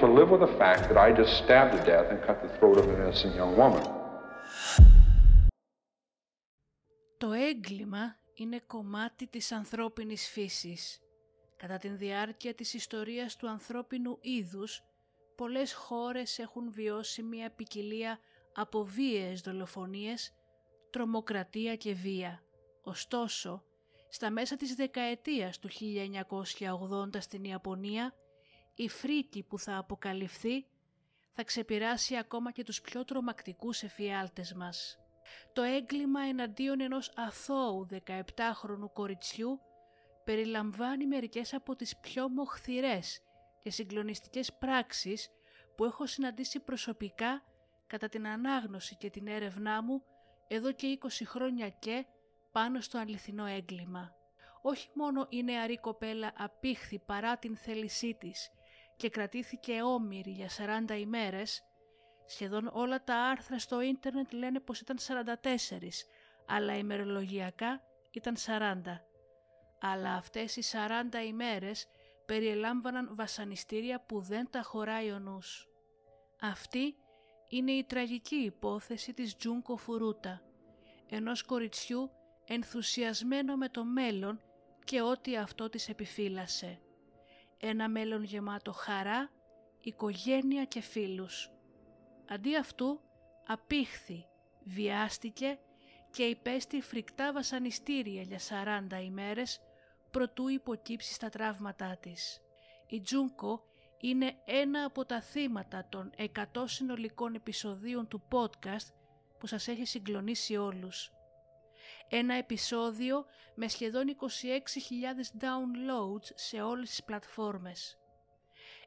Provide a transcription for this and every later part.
To live with the fact that I just stabbed to death and cut the throat of an innocent young woman. Το έγκλημα είναι κομμάτι της ανθρώπινης φύσης. Κατά την διάρκεια της ιστορίας του ανθρώπινου είδους, πολλές χώρες έχουν βιώσει μια ποικιλία από βίαιες δολοφονίες, τρομοκρατία και βία. Ωστόσο, στα μέσα της δεκαετίας του 1980 στην Ιαπωνία, η φρίκη που θα αποκαλυφθεί θα ξεπειράσει ακόμα και τους πιο τρομακτικούς εφιάλτες μας. Το έγκλημα εναντίον ενός αθώου 17χρονου κοριτσιού περιλαμβάνει μερικές από τις πιο μοχθηρές και συγκλονιστικές πράξεις που έχω συναντήσει προσωπικά κατά την ανάγνωση και την έρευνά μου εδώ και 20 χρόνια και πάνω στο αληθινό έγκλημα. Όχι μόνο η νεαρή κοπέλα απήχθη παρά την θέλησή της και κρατήθηκε όμοιρη για 40 ημέρες, σχεδόν όλα τα άρθρα στο ίντερνετ λένε πως ήταν 44, αλλά ημερολογιακά ήταν 40. Αλλά αυτές οι 40 ημέρες περιελάμβαναν βασανιστήρια που δεν τα χωράει ο νους. Αυτή είναι η τραγική υπόθεση της Τζούνκο Φουρούτα, ενός κοριτσιού ενθουσιασμένο με το μέλλον και ό,τι αυτό της επιφύλασε. Ένα μέλλον γεμάτο χαρά, οικογένεια και φίλους. Αντί αυτού απήχθη, βιάστηκε και υπέστη φρικτά βασανιστήρια για 40 ημέρες προτού υποκύψει στα τραύματά της. Η Τζούνκο είναι ένα από τα θύματα των 100 συνολικών επεισοδίων του podcast που σας έχει συγκλονίσει όλους. Ένα επεισόδιο με σχεδόν 26.000 downloads σε όλες τις πλατφόρμες.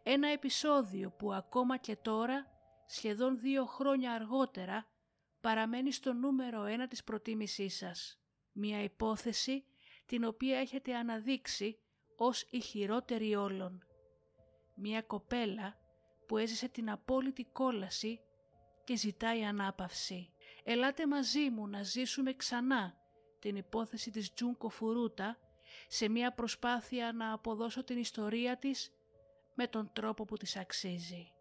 Ένα επεισόδιο που ακόμα και τώρα, σχεδόν δύο χρόνια αργότερα, παραμένει στο νούμερο ένα της προτίμησής σας. Μια υπόθεση την οποία έχετε αναδείξει ως η χειρότερη όλων. Μια κοπέλα που έζησε την απόλυτη κόλαση και ζητάει ανάπαυση. Ελάτε μαζί μου να ζήσουμε ξανά την υπόθεση της Τζούνκο Φουρούτα σε μια προσπάθεια να αποδώσω την ιστορία της με τον τρόπο που της αξίζει.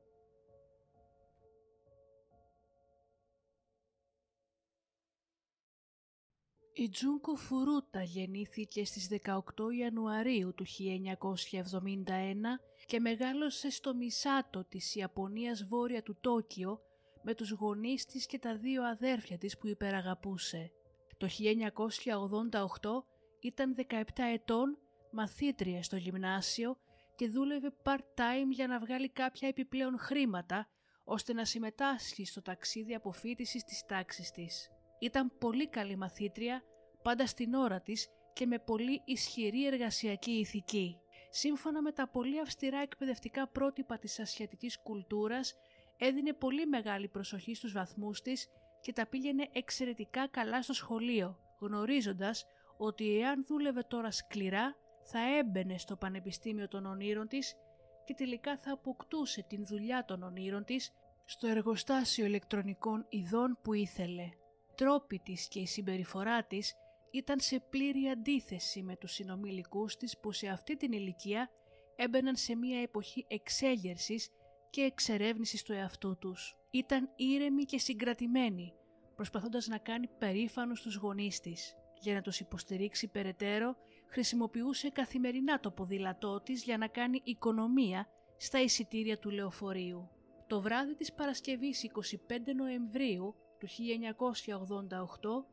Η Τζούνκο Φουρούτα γεννήθηκε στις 18 Ιανουαρίου του 1971 και μεγάλωσε στο Μισάτο της Ιαπωνίας βόρεια του Τόκιο με τους γονείς της και τα δύο αδέρφια της που υπεραγαπούσε. Το 1988 ήταν 17 ετών, μαθήτρια στο γυμνάσιο και δούλευε part-time για να βγάλει κάποια επιπλέον χρήματα ώστε να συμμετάσχει στο ταξίδι αποφύτησης της τάξης της. Ήταν πολύ καλή μαθήτρια, πάντα στην ώρα της και με πολύ ισχυρή εργασιακή ηθική. Σύμφωνα με τα πολύ αυστηρά εκπαιδευτικά πρότυπα της ασιατικής κουλτούρας, έδινε πολύ μεγάλη προσοχή στους βαθμούς της και τα πήγαινε εξαιρετικά καλά στο σχολείο, γνωρίζοντας ότι εάν δούλευε τώρα σκληρά θα έμπαινε στο Πανεπιστήμιο των Ονείρων της και τελικά θα αποκτούσε την δουλειά των ονείρων της στο εργοστάσιο ηλεκτρονικών ειδών που ήθελε. Τρόποι της και η συμπεριφορά της ήταν σε πλήρη αντίθεση με τους συνομιλικούς της που σε αυτή την ηλικία έμπαιναν σε μια εποχή εξέγερσης και εξερεύνησης του εαυτού τους. Ήταν ήρεμη και συγκρατημένη, προσπαθώντας να κάνει περήφανους τους γονείς της. Για να τους υποστηρίξει περαιτέρω, χρησιμοποιούσε καθημερινά το ποδήλατό της για να κάνει οικονομία στα εισιτήρια του λεωφορείου. Το βράδυ της Παρασκευής 25 Νοεμβρίου του 1988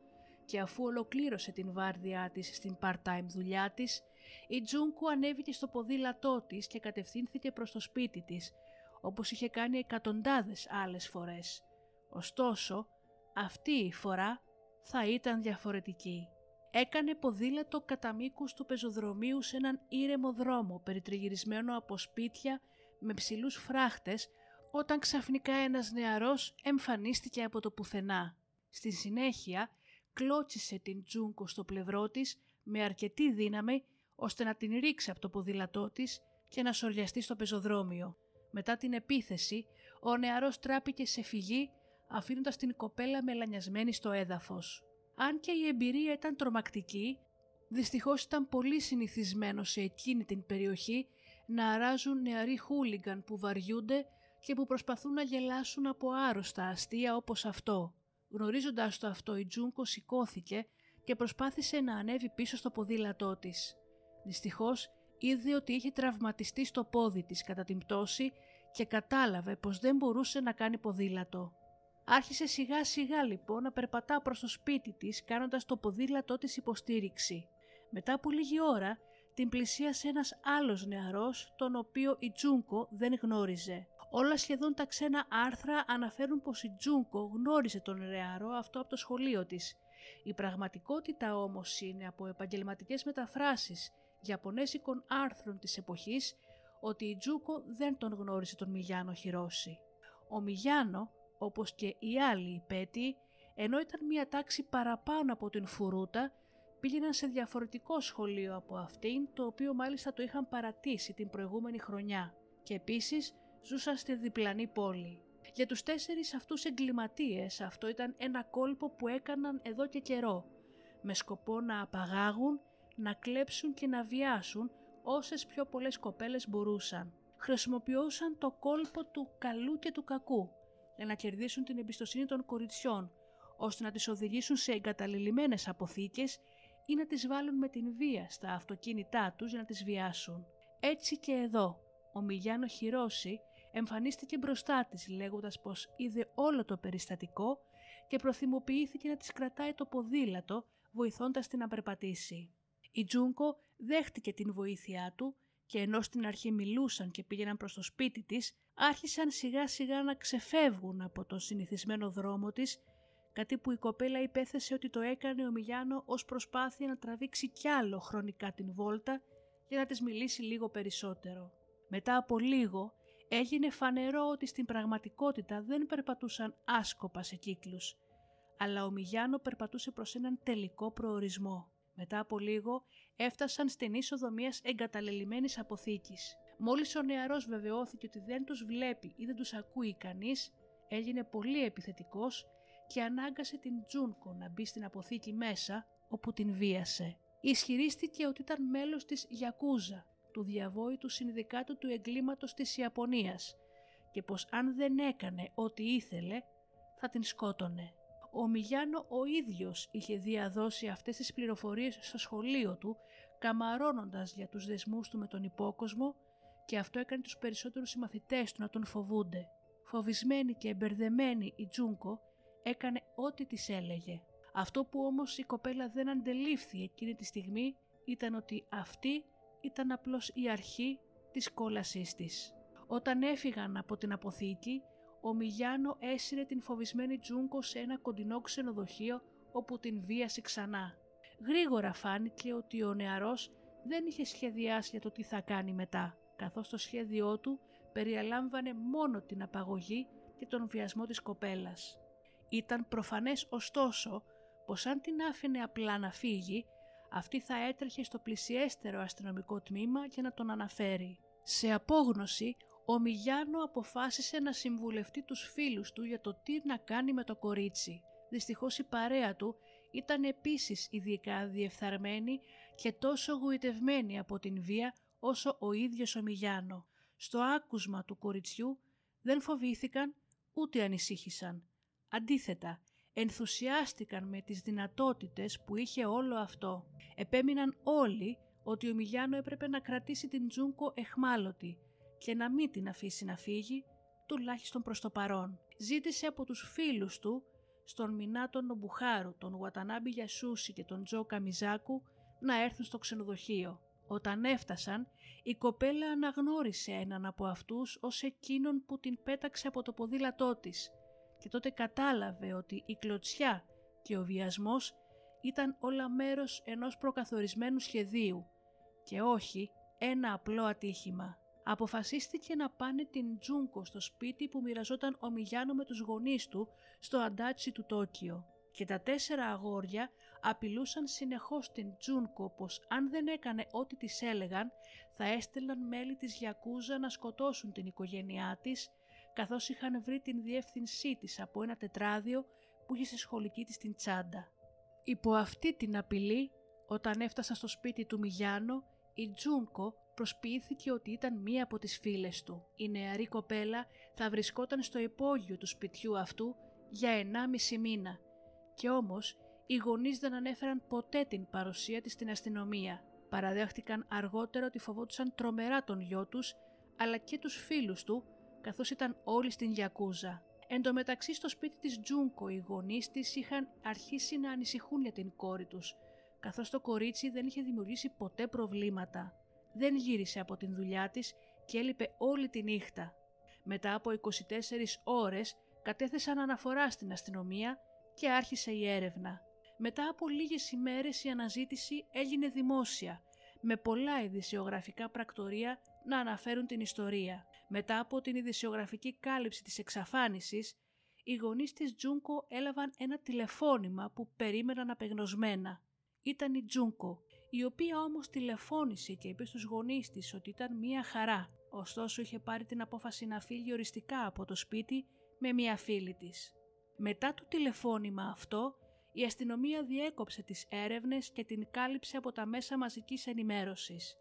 και αφού ολοκλήρωσε την βάρδιά της στην part-time δουλειά της, η Τζούνκου ανέβηκε στο ποδήλατό της και κατευθύνθηκε προς το σπίτι της, όπως είχε κάνει εκατοντάδες άλλες φορές. Ωστόσο, αυτή η φορά θα ήταν διαφορετική. Έκανε ποδήλατο κατά μήκου του πεζοδρομίου σε έναν ήρεμο δρόμο περιτριγυρισμένο από σπίτια με ψηλούς φράχτες όταν ξαφνικά ένας νεαρός εμφανίστηκε από το πουθενά. Στη συνέχεια κλώτσισε την Τζούνκο στο πλευρό της με αρκετή δύναμη ώστε να την ρίξει από το ποδήλατό της και να σοριαστεί στο πεζοδρόμιο. Μετά την επίθεση, ο νεαρός τράπηκε σε φυγή αφήνοντας την κοπέλα μελανιασμένη στο έδαφος. Αν και η εμπειρία ήταν τρομακτική, δυστυχώς ήταν πολύ συνηθισμένο σε εκείνη την περιοχή να αράζουν νεαροί χούλιγκαν που βαριούνται και που προσπαθούν να γελάσουν από άρρωστα αστεία όπως αυτό. Γνωρίζοντας το αυτό η Τζούνκο σηκώθηκε και προσπάθησε να ανέβει πίσω στο ποδήλατό της. Δυστυχώς είδε ότι είχε τραυματιστεί στο πόδι της κατά την πτώση και κατάλαβε πως δεν μπορούσε να κάνει ποδήλατο. Άρχισε σιγά σιγά λοιπόν να περπατά προς το σπίτι της κάνοντας το ποδήλατό της υποστήριξη. Μετά από λίγη ώρα την πλησίασε ένας άλλος νεαρός τον οποίο η Τζούνκο δεν γνώριζε. Όλα σχεδόν τα ξένα άρθρα αναφέρουν πως η Τζούνκο γνώριζε τον νεαρό αυτό από το σχολείο της. Η πραγματικότητα όμως είναι από επαγγελματικές μεταφράσεις Ιαπωνέζικων άρθρων της εποχής ότι η Τζούκο δεν τον γνώρισε τον Μιγιάνο Χιρόση. Ο Μιγιάνο, όπως και οι άλλοι υπέτειοι, ενώ ήταν μια τάξη παραπάνω από την Φουρούτα, πήγαιναν σε διαφορετικό σχολείο από αυτήν, το οποίο μάλιστα το είχαν παρατήσει την προηγούμενη χρονιά και επίσης ζούσαν στη διπλανή πόλη. Για τους τέσσερις αυτούς εγκληματίες αυτό ήταν ένα κόλπο που έκαναν εδώ και καιρό, με σκοπό να απαγάγουν, να κλέψουν και να βιάσουν όσες πιο πολλές κοπέλες μπορούσαν. Χρησιμοποιούσαν το κόλπο του καλού και του κακού για να κερδίσουν την εμπιστοσύνη των κοριτσιών, ώστε να τις οδηγήσουν σε εγκαταλελειμμένες αποθήκες ή να τις βάλουν με την βία στα αυτοκίνητά τους για να τις βιάσουν. Έτσι και εδώ, ο Μιγιάνο Χιρόση εμφανίστηκε μπροστά της λέγοντας πως είδε όλο το περιστατικό και προθυμοποιήθηκε να της κρατάει το ποδήλατο βοηθώντας την να περπατήσει. Η Τζούνκο δέχτηκε την βοήθειά του και ενώ στην αρχή μιλούσαν και πήγαιναν προς το σπίτι της, άρχισαν σιγά σιγά να ξεφεύγουν από τον συνηθισμένο δρόμο της, κάτι που η κοπέλα υπέθεσε ότι το έκανε ο Μιγιάνο ως προσπάθεια να τραβήξει κι άλλο χρονικά την βόλτα για να της μιλήσει λίγο περισσότερο. Μετά από λίγο έγινε φανερό ότι στην πραγματικότητα δεν περπατούσαν άσκοπα σε κύκλους, αλλά ο Μιγιάνο περπατούσε προς έναν τελικό προορισμό. Μετά από λίγο έφτασαν στην είσοδο μιας εγκαταλελειμμένης αποθήκης. Μόλις ο νεαρός βεβαιώθηκε ότι δεν τους βλέπει ή δεν τους ακούει κανείς, έγινε πολύ επιθετικός και ανάγκασε την Τζούνκο να μπει στην αποθήκη μέσα, όπου την βίασε. Ισχυρίστηκε ότι ήταν μέλος της Γιακούζα, του διαβόητου συνδικάτου του εγκλήματος της Ιαπωνίας και πως αν δεν έκανε ό,τι ήθελε θα την σκότωνε. Ο Μιγιάνο ο ίδιος είχε διαδώσει αυτές τις πληροφορίες στο σχολείο του, καμαρώνοντας για τους δεσμούς του με τον υπόκοσμο και αυτό έκανε τους περισσότερους συμμαθητές του να τον φοβούνται. Φοβισμένη και εμπερδεμένη η Τζούνκο έκανε ό,τι της έλεγε. Αυτό που όμως η κοπέλα δεν αντελήφθη εκείνη τη στιγμή ήταν ότι αυτή ήταν απλώς η αρχή της κόλασής της. Όταν έφυγαν από την αποθήκη, ο Μιγιάνο έσυρε την φοβισμένη Τζούγκο σε ένα κοντινό ξενοδοχείο όπου την βίασε ξανά. Γρήγορα φάνηκε ότι ο νεαρός δεν είχε σχεδιάσει για το τι θα κάνει μετά, καθώς το σχέδιό του περιαλάμβανε μόνο την απαγωγή και τον βιασμό της κοπέλας. Ήταν προφανές ωστόσο πως αν την άφηνε απλά να φύγει, αυτή θα έτρεχε στο πλησιέστερο αστυνομικό τμήμα για να τον αναφέρει. Σε απόγνωση, ο Μιγιάνο αποφάσισε να συμβουλευτεί τους φίλους του για το τι να κάνει με το κορίτσι. Δυστυχώς η παρέα του ήταν επίσης ειδικά διεφθαρμένη και τόσο γοητευμένη από την βία όσο ο ίδιος ο Μιγιάνο. Στο άκουσμα του κοριτσιού δεν φοβήθηκαν ούτε ανησύχησαν. Αντίθετα, ενθουσιάστηκαν με τις δυνατότητες που είχε όλο αυτό. Επέμειναν όλοι ότι ο Μιγιάνο έπρεπε να κρατήσει την Τζούνκο εχμάλωτη και να μην την αφήσει να φύγει, τουλάχιστον προς το παρόν. Ζήτησε από τους φίλους του, στον Μινάτο Νομπουχάρου, τον Γουατανάμπι Γιασούση και τον Τζο Καμιζάκου, να έρθουν στο ξενοδοχείο. Όταν έφτασαν, η κοπέλα αναγνώρισε έναν από αυτούς ως εκείνον που την πέταξε από το ποδήλατό της και τότε κατάλαβε ότι η κλωτσιά και ο βιασμός ήταν όλα μέρος ενός προκαθορισμένου σχεδίου και όχι ένα απλό ατύχημα. Αποφασίστηκε να πάνε την Τζούνκο στο σπίτι που μοιραζόταν ο Μιγιάνο με τους γονείς του στο αντάτσι του Τόκιο και τα τέσσερα αγόρια απειλούσαν συνεχώς την Τζούνκο πως αν δεν έκανε ό,τι της έλεγαν θα έστελναν μέλη της Γιακούζα να σκοτώσουν την οικογένειά της καθώς είχαν βρει την διεύθυνσή της από ένα τετράδιο που είχε στη σχολική της την τσάντα. Υπό αυτή την απειλή, όταν έφτασα στο σπίτι του Μιγιάνο, η Τζούνκο προσποιήθηκε ότι ήταν μία από τις φίλες του. Η νεαρή κοπέλα θα βρισκόταν στο υπόγειο του σπιτιού αυτού για 1,5 μήνα και όμως οι γονείς δεν ανέφεραν ποτέ την παρουσία της στην αστυνομία. Παραδέχτηκαν αργότερα ότι φοβόντουσαν τρομερά τον γιο τους αλλά και τους φίλους του καθώς ήταν όλοι στην Γιακούζα. Εν τω μεταξύ στο σπίτι της Τζούνκο οι γονείς της είχαν αρχίσει να ανησυχούν για την κόρη τους καθώς το κορίτσι δεν είχε δημιουργήσει ποτέ προβλήματα. Δεν γύρισε από την δουλειά της και έλειπε όλη τη νύχτα. Μετά από 24 ώρες κατέθεσαν αναφορά στην αστυνομία και άρχισε η έρευνα. Μετά από λίγες ημέρες η αναζήτηση έγινε δημόσια, με πολλά ειδησιογραφικά πρακτορία να αναφέρουν την ιστορία. Μετά από την ειδησιογραφική κάλυψη της εξαφάνισης, οι γονείς της Τζούνκο έλαβαν ένα τηλεφώνημα που περίμεναν απεγνωσμένα. Ήταν η Τζούνκο, η οποία όμως τηλεφώνησε και είπε στους γονείς της ότι ήταν μία χαρά, ωστόσο είχε πάρει την απόφαση να φύγει οριστικά από το σπίτι με μία φίλη της. Μετά το τηλεφώνημα αυτό, η αστυνομία διέκοψε τις έρευνες και την κάλυψε από τα μέσα μαζικής ενημέρωσης.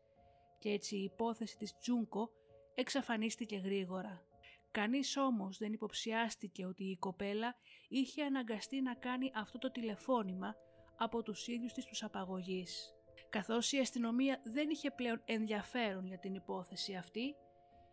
Και έτσι η υπόθεση της Τζούνκο εξαφανίστηκε γρήγορα. Κανείς όμως δεν υποψιάστηκε ότι η κοπέλα είχε αναγκαστεί να κάνει αυτό το τηλεφώνημα από τους ίδιους της τους απαγωγής. Καθώς η αστυνομία δεν είχε πλέον ενδιαφέρον για την υπόθεση αυτή,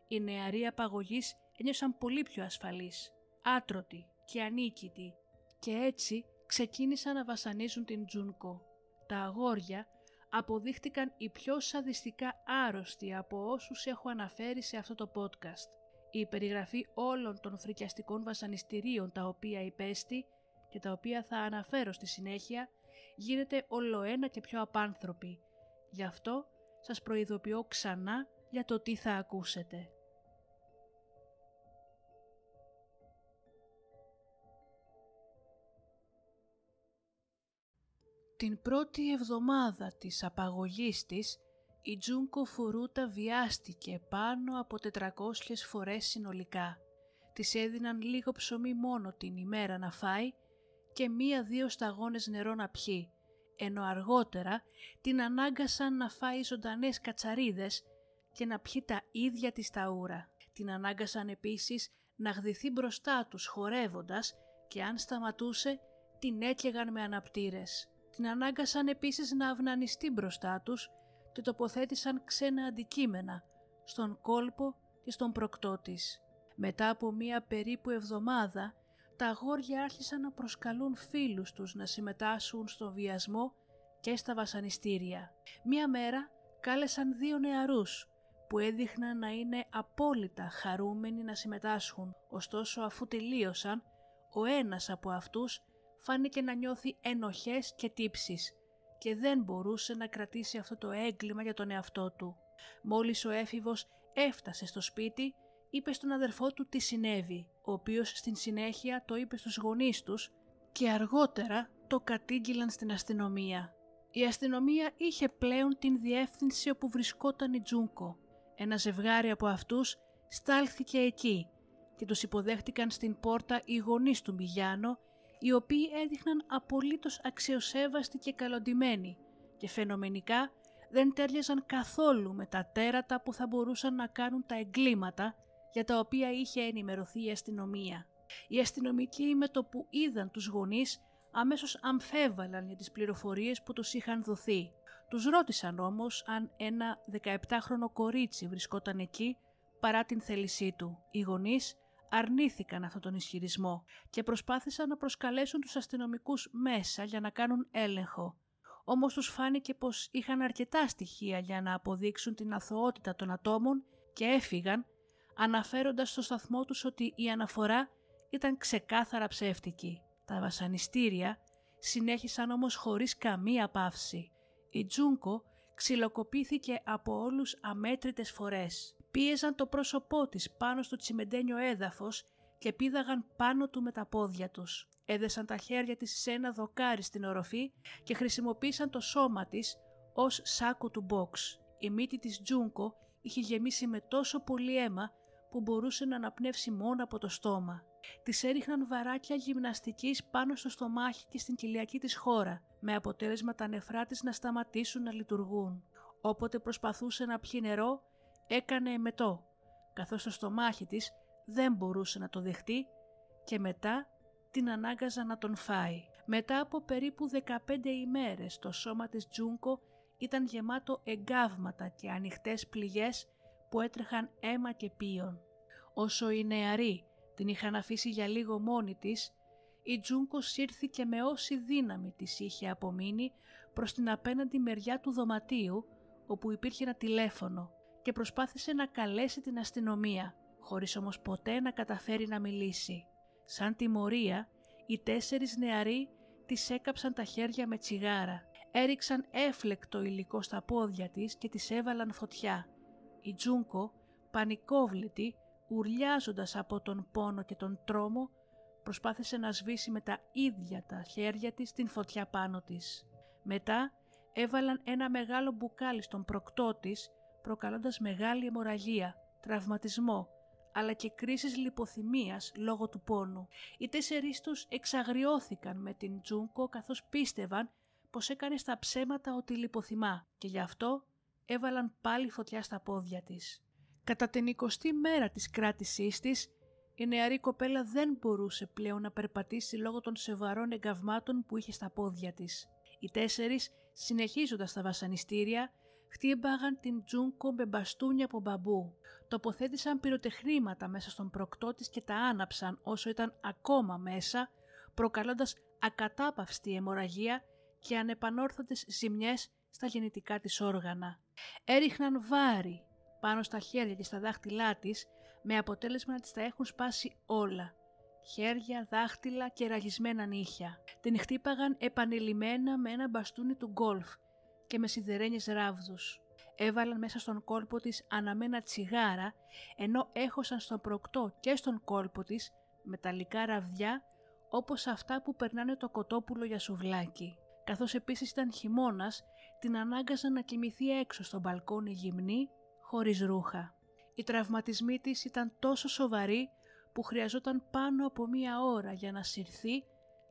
οι νεαροί απαγωγείς ένιωσαν πολύ πιο ασφαλείς, άτρωτοι και ανίκητοι και έτσι ξεκίνησαν να βασανίζουν την Τζούνκο. Τα αγόρια αποδείχτηκαν οι πιο σαδιστικά άρρωστοι από όσους έχω αναφέρει σε αυτό το podcast. Η περιγραφή όλων των φρικιαστικών βασανιστήριων τα οποία υπέστη και τα οποία θα αναφέρω στη συνέχεια γίνεται ολοένα και πιο απάνθρωπη. Γι' αυτό σας προειδοποιώ ξανά για το τι θα ακούσετε. Την πρώτη εβδομάδα της απαγωγής της, η Τζούνκο Φουρούτα βιάστηκε πάνω από 400 φορές συνολικά. Της έδιναν λίγο ψωμί μόνο την ημέρα να φάει και μία-δύο σταγόνες νερό να πιει, ενώ αργότερα την ανάγκασαν να φάει ζωντανές κατσαρίδες και να πιει τα ίδια της τα ούρα. Την ανάγκασαν επίσης να γδυθεί μπροστά τους χορεύοντας και αν σταματούσε την έκλεγαν με αναπτήρες. Την ανάγκασαν επίσης να αυνανιστεί μπροστά τους και τοποθέτησαν ξένα αντικείμενα στον κόλπο και στον προκτό της. Μετά από μία περίπου εβδομάδα, τα αγόρια άρχισαν να προσκαλούν φίλους τους να συμμετάσχουν στον βιασμό και στα βασανιστήρια. Μία μέρα κάλεσαν δύο νεαρούς που έδειχναν να είναι απόλυτα χαρούμενοι να συμμετάσχουν. Ωστόσο αφού τελείωσαν, ο ένας από αυτούς φάνηκε να νιώθει ενοχές και τύψεις και δεν μπορούσε να κρατήσει αυτό το έγκλημα για τον εαυτό του. Μόλις ο έφηβος έφτασε στο σπίτι, είπε στον αδερφό του τι συνέβη, ο οποίος στην συνέχεια το είπε στους γονείς τους και αργότερα το κατήγγυλαν στην αστυνομία. Η αστυνομία είχε πλέον την διεύθυνση όπου βρισκόταν η Τζούνκο. Ένα ζευγάρι από αυτούς στάλθηκε εκεί και τους υποδέχτηκαν στην πόρτα οι γονείς του Μιγιάνο, οι οποίοι έδειχναν απολύτως αξιοσέβαστοι και καλοντημένοι και φαινομενικά δεν τέριαζαν καθόλου με τα τέρατα που θα μπορούσαν να κάνουν τα εγκλήματα για τα οποία είχε ενημερωθεί η αστυνομία. Οι αστυνομικοί με το που είδαν τους γονείς αμέσως αμφέβαλαν για τις πληροφορίες που τους είχαν δοθεί. Τους ρώτησαν όμως αν ένα 17χρονο κορίτσι βρισκόταν εκεί παρά την θέλησή του. Οι γονείς αρνήθηκαν αυτόν τον ισχυρισμό και προσπάθησαν να προσκαλέσουν τους αστυνομικούς μέσα για να κάνουν έλεγχο. Όμως τους φάνηκε πως είχαν αρκετά στοιχεία για να αποδείξουν την αθωότητα των ατόμων και έφυγαν αναφέροντας στο σταθμό τους ότι η αναφορά ήταν ξεκάθαρα ψεύτικη. Τα βασανιστήρια συνέχισαν όμως χωρίς καμία παύση. Η Τζούνκο ξυλοκοπήθηκε από όλους αμέτρητες φορές. Πίεζαν το πρόσωπό της πάνω στο τσιμεντένιο έδαφος και πήδαγαν πάνω του με τα πόδια τους. Έδεσαν τα χέρια της σε ένα δοκάρι στην οροφή και χρησιμοποίησαν το σώμα της ως σάκο του μποξ. Η μύτη της Τζούνκο είχε γεμίσει με τόσο πολύ αίμα που μπορούσε να αναπνεύσει μόνο από το στόμα. Τη έριχναν βαράκια γυμναστικής πάνω στο στομάχι και στην κοιλιακή της χώρα, με αποτέλεσμα τα νεφρά της να σταματήσουν να λειτουργούν. Όποτε προσπαθούσε να πιει νερό, έκανε εμετό, καθώς το στομάχι της δεν μπορούσε να το δεχτεί και μετά την ανάγκαζα να τον φάει. Μετά από περίπου 15 ημέρες το σώμα της Τζούνκο ήταν γεμάτο εγκάβματα και ανοιχτές πληγές που έτρεχαν αίμα και πίον. Όσο οι νεαροί την είχαν αφήσει για λίγο μόνη της, η Τζούνκο σύρθηκε με όση δύναμη της είχε απομείνει προς την απέναντι μεριά του δωματίου όπου υπήρχε ένα τηλέφωνο και προσπάθησε να καλέσει την αστυνομία, χωρίς όμως ποτέ να καταφέρει να μιλήσει. Σαν τιμωρία, οι τέσσερις νεαροί της έκαψαν τα χέρια με τσιγάρα, έριξαν έφλεκτο υλικό στα πόδια της και της έβαλαν φωτιά. Η Τζούνκο, πανικόβλητη, ουρλιάζοντας από τον πόνο και τον τρόμο, προσπάθησε να σβήσει με τα ίδια τα χέρια της την φωτιά πάνω της. Μετά έβαλαν ένα μεγάλο μπουκάλι στον προκτό της, προκαλώντας μεγάλη αιμορραγία, τραυματισμό, αλλά και κρίσεις λιποθυμίας λόγω του πόνου. Οι τέσσερις τους εξαγριώθηκαν με την Τζούνκο καθώς πίστευαν πως έκανε στα ψέματα ότι λιποθυμά και γι' αυτό έβαλαν πάλι φωτιά στα πόδια της. Κατά την 20η μέρα της κράτησής της, η νεαρή κοπέλα δεν μπορούσε πλέον να περπατήσει λόγω των σεβαρών εγκαυμάτων που είχε στα πόδια της. Οι τέσσερις, συνεχίζοντας τα βασανιστήρια, χτύπαγαν την Τζούνκο με μπαστούνια από μπαμπού. Τοποθέτησαν πυροτεχνήματα μέσα στον προκτό της και τα άναψαν όσο ήταν ακόμα μέσα, προκαλώντας ακατάπαυστη αιμορραγία και ανεπανόρθωτες ζημιές στα γεννητικά της όργανα. Έριχναν βάρη πάνω στα χέρια και στα δάχτυλά της με αποτέλεσμα να της τα έχουν σπάσει όλα. Χέρια, δάχτυλα και ραγισμένα νύχια. Την χτύπαγαν επανειλημμένα με ένα μπαστούνι του γκολφ και με σιδερένιες ράβδους. Έβαλαν μέσα στον κόλπο της αναμένα τσιγάρα, ενώ έχωσαν στον προκτό και στον κόλπο της μεταλλικά ραβδιά όπως αυτά που περνάνε το κοτόπουλο για σουβλάκι. Καθώς επίσης ήταν χειμώνας, την ανάγκαζαν να κοιμηθεί έξω στο μπαλκόνι γυμνή χωρίς ρούχα. Οι τραυματισμοί της ήταν τόσο σοβαροί που χρειαζόταν πάνω από μία ώρα για να συρθεί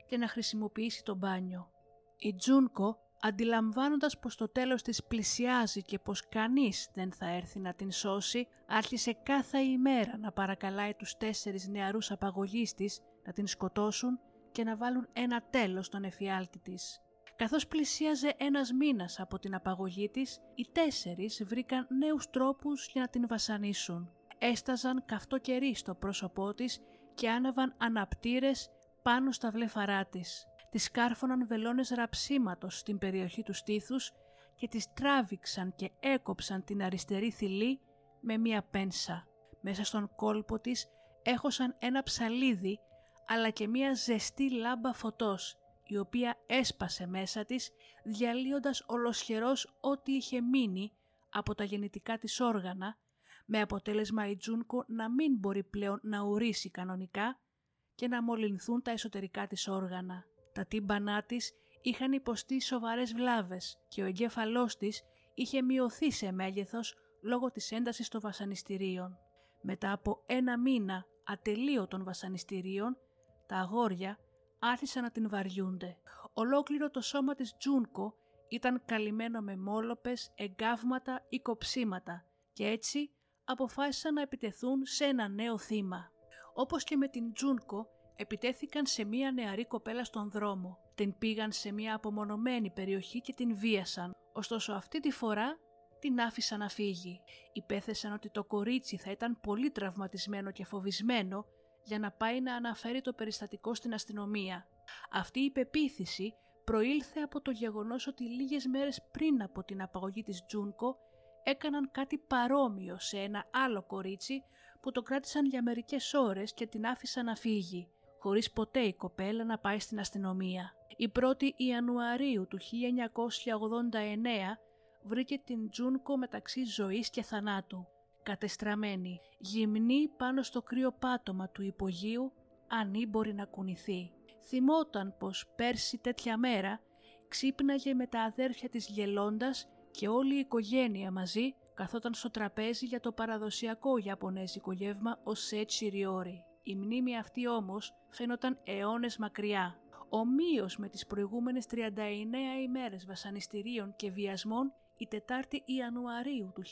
και να χρησιμοποιήσει το μπάνιο. Η Τζούνκο, αντιλαμβάνοντας πως το τέλος της πλησιάζει και πως κανείς δεν θα έρθει να την σώσει, άρχισε κάθε ημέρα να παρακαλάει τους τέσσερις νεαρούς απαγωγείς της να την σκοτώσουν και να βάλουν ένα τέλος στον εφιάλτη της. Καθώς πλησίαζε ένας μήνας από την απαγωγή της, οι τέσσερις βρήκαν νέους τρόπους για να την βασανίσουν. Έσταζαν καυτό κερί στο πρόσωπό της και άναβαν αναπτήρες πάνω στα βλέφαρά της. Τη σκάρφωναν βελόνες ραψίματος στην περιοχή τους στήθους και τις τράβηξαν και έκοψαν την αριστερή θηλή με μία πένσα. Μέσα στον κόλπο της έχωσαν ένα ψαλίδι αλλά και μία ζεστή λάμπα φωτός η οποία έσπασε μέσα της διαλύοντας ολοσχερός ό,τι είχε μείνει από τα γεννητικά της όργανα με αποτέλεσμα η Τζούνκο να μην μπορεί πλέον να ορίσει κανονικά και να μολυνθούν τα εσωτερικά της όργανα. Τα τύμπανά της είχαν υποστεί σοβαρές βλάβες και ο εγκέφαλός της είχε μειωθεί σε μέγεθος λόγω της έντασης των βασανιστήριων. Μετά από ένα μήνα ατελείωτων βασανιστήριων, τα αγόρια άρχισαν να την βαριούνται. Ολόκληρο το σώμα της Τζούνκο ήταν καλυμμένο με μόλοπες, εγκάβματα ή κοψίματα και έτσι αποφάσισαν να επιτεθούν σε ένα νέο θύμα. Όπως και με την Τζούνκο, επιτέθηκαν σε μία νεαρή κοπέλα στον δρόμο. Την πήγαν σε μία απομονωμένη περιοχή και την βίασαν. Ωστόσο αυτή τη φορά την άφησαν να φύγει. Υπέθεσαν ότι το κορίτσι θα ήταν πολύ τραυματισμένο και φοβισμένο για να πάει να αναφέρει το περιστατικό στην αστυνομία. Αυτή η πεποίθηση προήλθε από το γεγονός ότι λίγες μέρες πριν από την απαγωγή της Τζούνκο έκαναν κάτι παρόμοιο σε ένα άλλο κορίτσι που το κράτησαν για μερικές ώρες και την άφησαν να φύγει, χωρίς ποτέ η κοπέλα να πάει στην αστυνομία. Η 1η Ιανουαρίου του 1989 βρήκε την Τζούνκο μεταξύ ζωής και θανάτου, κατεστραμμένη, γυμνή πάνω στο κρύο πάτωμα του υπογείου, ανήμπορη να κουνηθεί. Θυμόταν πως πέρσι τέτοια μέρα ξύπναγε με τα αδέρφια της γελώντας και όλη η οικογένεια μαζί καθόταν στο τραπέζι για το παραδοσιακό Ιαπωνέζικο γεύμα ο Σέτσι Ριόρι. Η μνήμη αυτή όμως φαίνονταν αιώνες μακριά. Ομοίως με τις προηγούμενες 39 ημέρες βασανιστήριων και βιασμών, η 4η Ιανουαρίου του 1989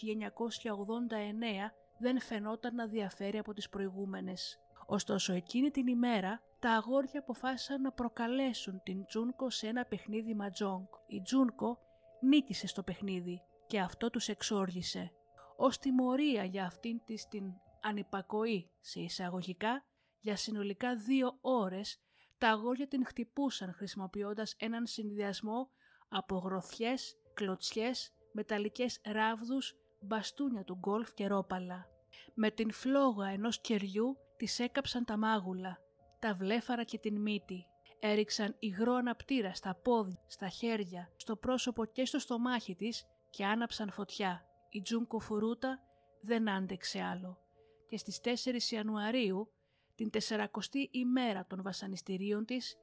δεν φαινόταν να διαφέρει από τις προηγούμενες. Ωστόσο εκείνη την ημέρα τα αγόρια αποφάσισαν να προκαλέσουν την Τζούνκο σε ένα παιχνίδι ματζόγκ. Η Τζούνκο νίκησε στο παιχνίδι και αυτό τους εξόργησε. Ως τιμωρία για αυτήν της την ανυπακοή σε εισαγωγικά, για συνολικά δύο ώρες τα αγόρια την χτυπούσαν χρησιμοποιώντας έναν συνδυασμό από γροθιές, κλωτσιές, μεταλλικές ράβδους, μπαστούνια του γκολφ και ρόπαλα. Με την φλόγα ενός κεριού της έκαψαν τα μάγουλα, τα βλέφαρα και την μύτη. Έριξαν υγρό αναπτήρα στα πόδια, στα χέρια, στο πρόσωπο και στο στομάχι της και άναψαν φωτιά. Η Τζούνκο Φουρούτα δεν άντεξε άλλο και στις 4 Ιανουαρίου, την 40η ημέρα των βασανιστήριων της,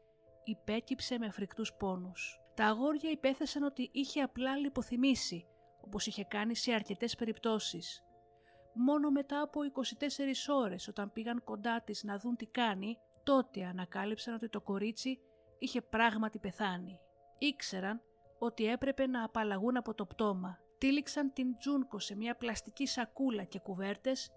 υπέκυψε με φρικτούς πόνους. Τα αγόρια υπέθεσαν ότι είχε απλά λιποθυμήσει, όπως είχε κάνει σε αρκετές περιπτώσεις. Μόνο μετά από 24 ώρες όταν πήγαν κοντά της να δουν τι κάνει, τότε ανακάλυψαν ότι το κορίτσι είχε πράγματι πεθάνει. Ήξεραν ότι έπρεπε να απαλλαγούν από το πτώμα. Τύλιξαν την Τζούνκο σε μια πλαστική σακούλα και κουβέρτες,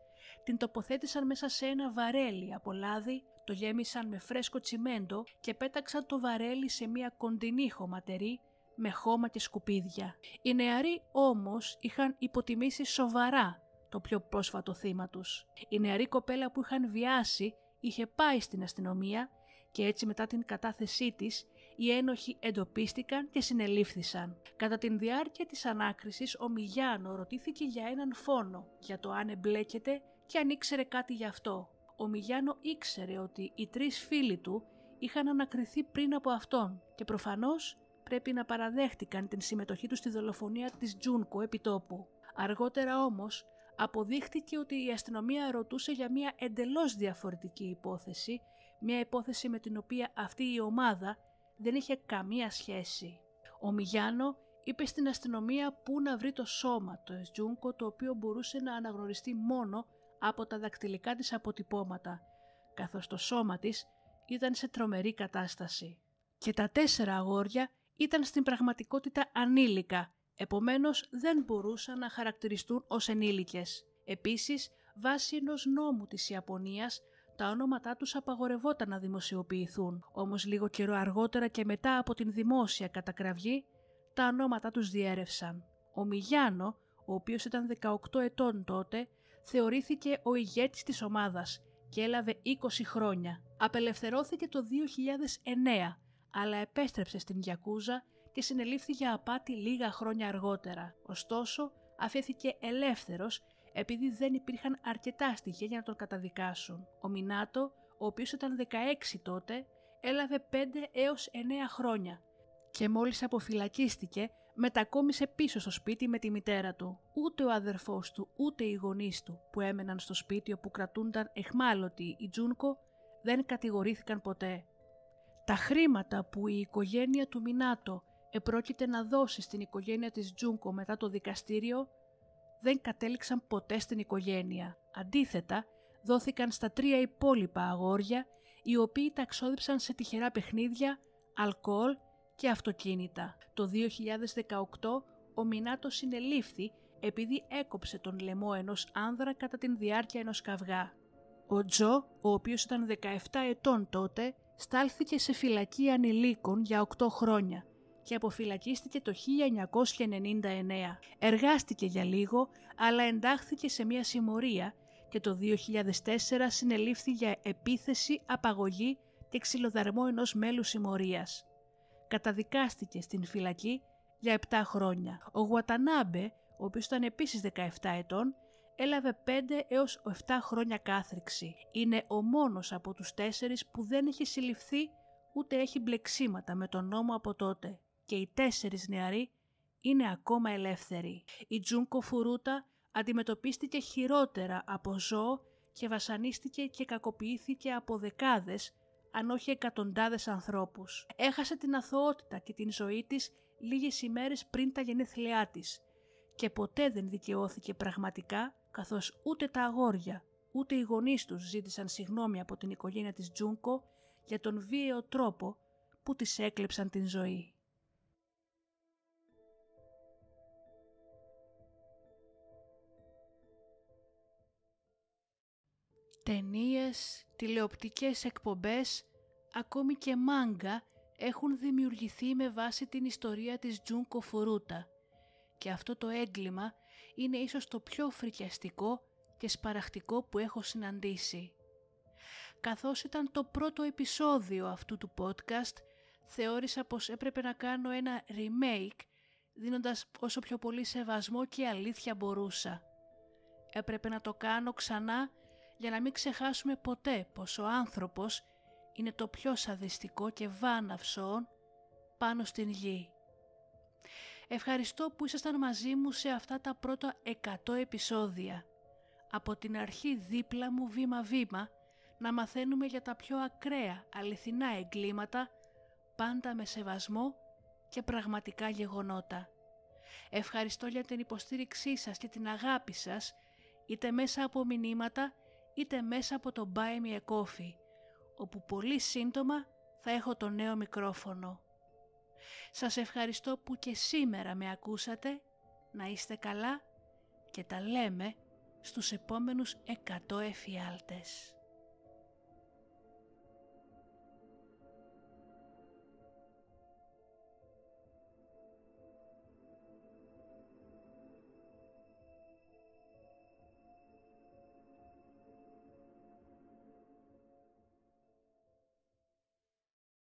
την τοποθέτησαν μέσα σε ένα βαρέλι από λάδι, το γέμισαν με φρέσκο τσιμέντο και πέταξαν το βαρέλι σε μια κοντινή χωματερή με χώμα και σκουπίδια. Οι νεαροί όμως είχαν υποτιμήσει σοβαρά το πιο πρόσφατο θύμα τους. Η νεαρή κοπέλα που είχαν βιάσει είχε πάει στην αστυνομία και έτσι μετά την κατάθεσή της οι ένοχοι εντοπίστηκαν και συνελήφθησαν. Κατά την διάρκεια της ανάκρισης ο Μιγιάνο ρωτήθηκε για έναν φόνο, για το αν εμπλέκεται και αν ήξερε κάτι γι' αυτό. Ο Μιγιάνο ήξερε ότι οι τρεις φίλοι του είχαν ανακριθεί πριν από αυτόν και προφανώς πρέπει να παραδέχτηκαν την συμμετοχή τους στη δολοφονία της Τζούνκο επιτόπου. Αργότερα όμως αποδείχτηκε ότι η αστυνομία ρωτούσε για μια εντελώς διαφορετική υπόθεση, μια υπόθεση με την οποία αυτή η ομάδα δεν είχε καμία σχέση. Ο Μιγιάνο είπε στην αστυνομία πού να βρει το σώμα του Εσджούνκο το οποίο μπορούσε να αναγνωριστεί μόνο από τα δακτυλικά της αποτυπώματα, καθώς το σώμα της ήταν σε τρομερή κατάσταση. Και τα τέσσερα αγόρια ήταν στην πραγματικότητα ανήλικα επομένως δεν μπορούσαν να χαρακτηριστούν ως ενήλικες. Επίσης, βάσει ενός νόμου της Ιαπωνίας, τα ονόματά τους απαγορευόταν να δημοσιοποιηθούν, όμως λίγο καιρό αργότερα και μετά από την δημόσια κατακραυγή, τα ονόματά τους διέρευσαν. Ο Μιγιάνο, ο οποίος ήταν 18 ετών τότε, θεωρήθηκε ο ηγέτης της ομάδας και έλαβε 20 χρόνια. Απελευθερώθηκε το 2009, αλλά επέστρεψε στην Γιακούζα και συνελήφθη για απάτη λίγα χρόνια αργότερα. Ωστόσο, αφέθηκε ελεύθερος επειδή δεν υπήρχαν αρκετά στοιχεία για να τον καταδικάσουν. Ο Μινάτο, ο οποίος ήταν 16 τότε, έλαβε 5 έως 9 χρόνια και μόλις αποφυλακίστηκε μετακόμισε πίσω στο σπίτι με τη μητέρα του. Ούτε ο αδερφός του ούτε οι γονείς του που έμεναν στο σπίτι όπου κρατούνταν εχμάλωτοι η Τζούνκο δεν κατηγορήθηκαν ποτέ. Τα χρήματα που η οικογένεια του Μινάτο επρόκειται να δώσει στην οικογένεια της Τζούνκο μετά το δικαστήριο δεν κατέληξαν ποτέ στην οικογένεια. Αντίθετα, δόθηκαν στα τρία υπόλοιπα αγόρια οι οποίοι τα εξόδεψαν σε τυχερά παιχνίδια, αλκοόλ και αυτοκίνητα. Το 2018 ο Μινάτο συνελήφθη επειδή έκοψε τον λαιμό ενός άνδρα κατά την διάρκεια ενός καυγά. Ο Τζο, ο οποίος ήταν 17 ετών τότε, στάλθηκε σε φυλακή ανηλίκων για 8 χρόνια και αποφυλακίστηκε το 1999. Εργάστηκε για λίγο, αλλά εντάχθηκε σε μια συμμορία και το 2004 συνελήφθη για επίθεση, απαγωγή και ξυλοδαρμό ενός μέλους συμμορίας. Καταδικάστηκε στην φυλακή για 7 χρόνια. Ο Γουατανάμπε, ο οποίος ήταν επίσης 17 ετών, έλαβε 5 έως 7 χρόνια κάθριξη. Είναι ο μόνος από τους τέσσερις που δεν έχει συλληφθεί ούτε έχει μπλεξίματα με τον νόμο από τότε και οι τέσσερις νεαροί είναι ακόμα ελεύθεροι. Η Τζούνκο Φουρούτα αντιμετωπίστηκε χειρότερα από ζώο και βασανίστηκε και κακοποιήθηκε από δεκάδες αν όχι εκατοντάδες ανθρώπους. Έχασε την αθωότητα και την ζωή της λίγες ημέρες πριν τα γενέθλιά της και ποτέ δεν δικαιώθηκε πραγματικά καθώς ούτε τα αγόρια ούτε οι γονείς τους ζήτησαν συγνώμη από την οικογένεια της Τζούνκο για τον βίαιο τρόπο που της έκλεψαν την ζωή. Ταινίες, τηλεοπτικές εκπομπές, ακόμη και μάγκα έχουν δημιουργηθεί με βάση την ιστορία της Τζούνκο Φουρούτα και αυτό το έγκλημα είναι ίσως το πιο φρικιαστικό και σπαραχτικό που έχω συναντήσει. Καθώς ήταν το πρώτο επεισόδιο αυτού του podcast, θεώρησα πως έπρεπε να κάνω ένα remake δίνοντας όσο πιο πολύ σεβασμό και αλήθεια μπορούσα. Έπρεπε να το κάνω ξανά για να μην ξεχάσουμε ποτέ πως ο άνθρωπος είναι το πιο σαδιστικό και βάναυσο πάνω στην γη. Ευχαριστώ που ήσασταν μαζί μου σε αυτά τα πρώτα 100 επεισόδια. Από την αρχή δίπλα μου βήμα-βήμα να μαθαίνουμε για τα πιο ακραία αληθινά εγκλήματα πάντα με σεβασμό και πραγματικά γεγονότα. Ευχαριστώ για την υποστήριξή σας και την αγάπη σας είτε μέσα από μηνύματα είτε μέσα από το Buy Me a Coffee, όπου πολύ σύντομα θα έχω το νέο μικρόφωνο. Σας ευχαριστώ που και σήμερα με ακούσατε, να είστε καλά και τα λέμε στους επόμενους 100 εφιάλτες.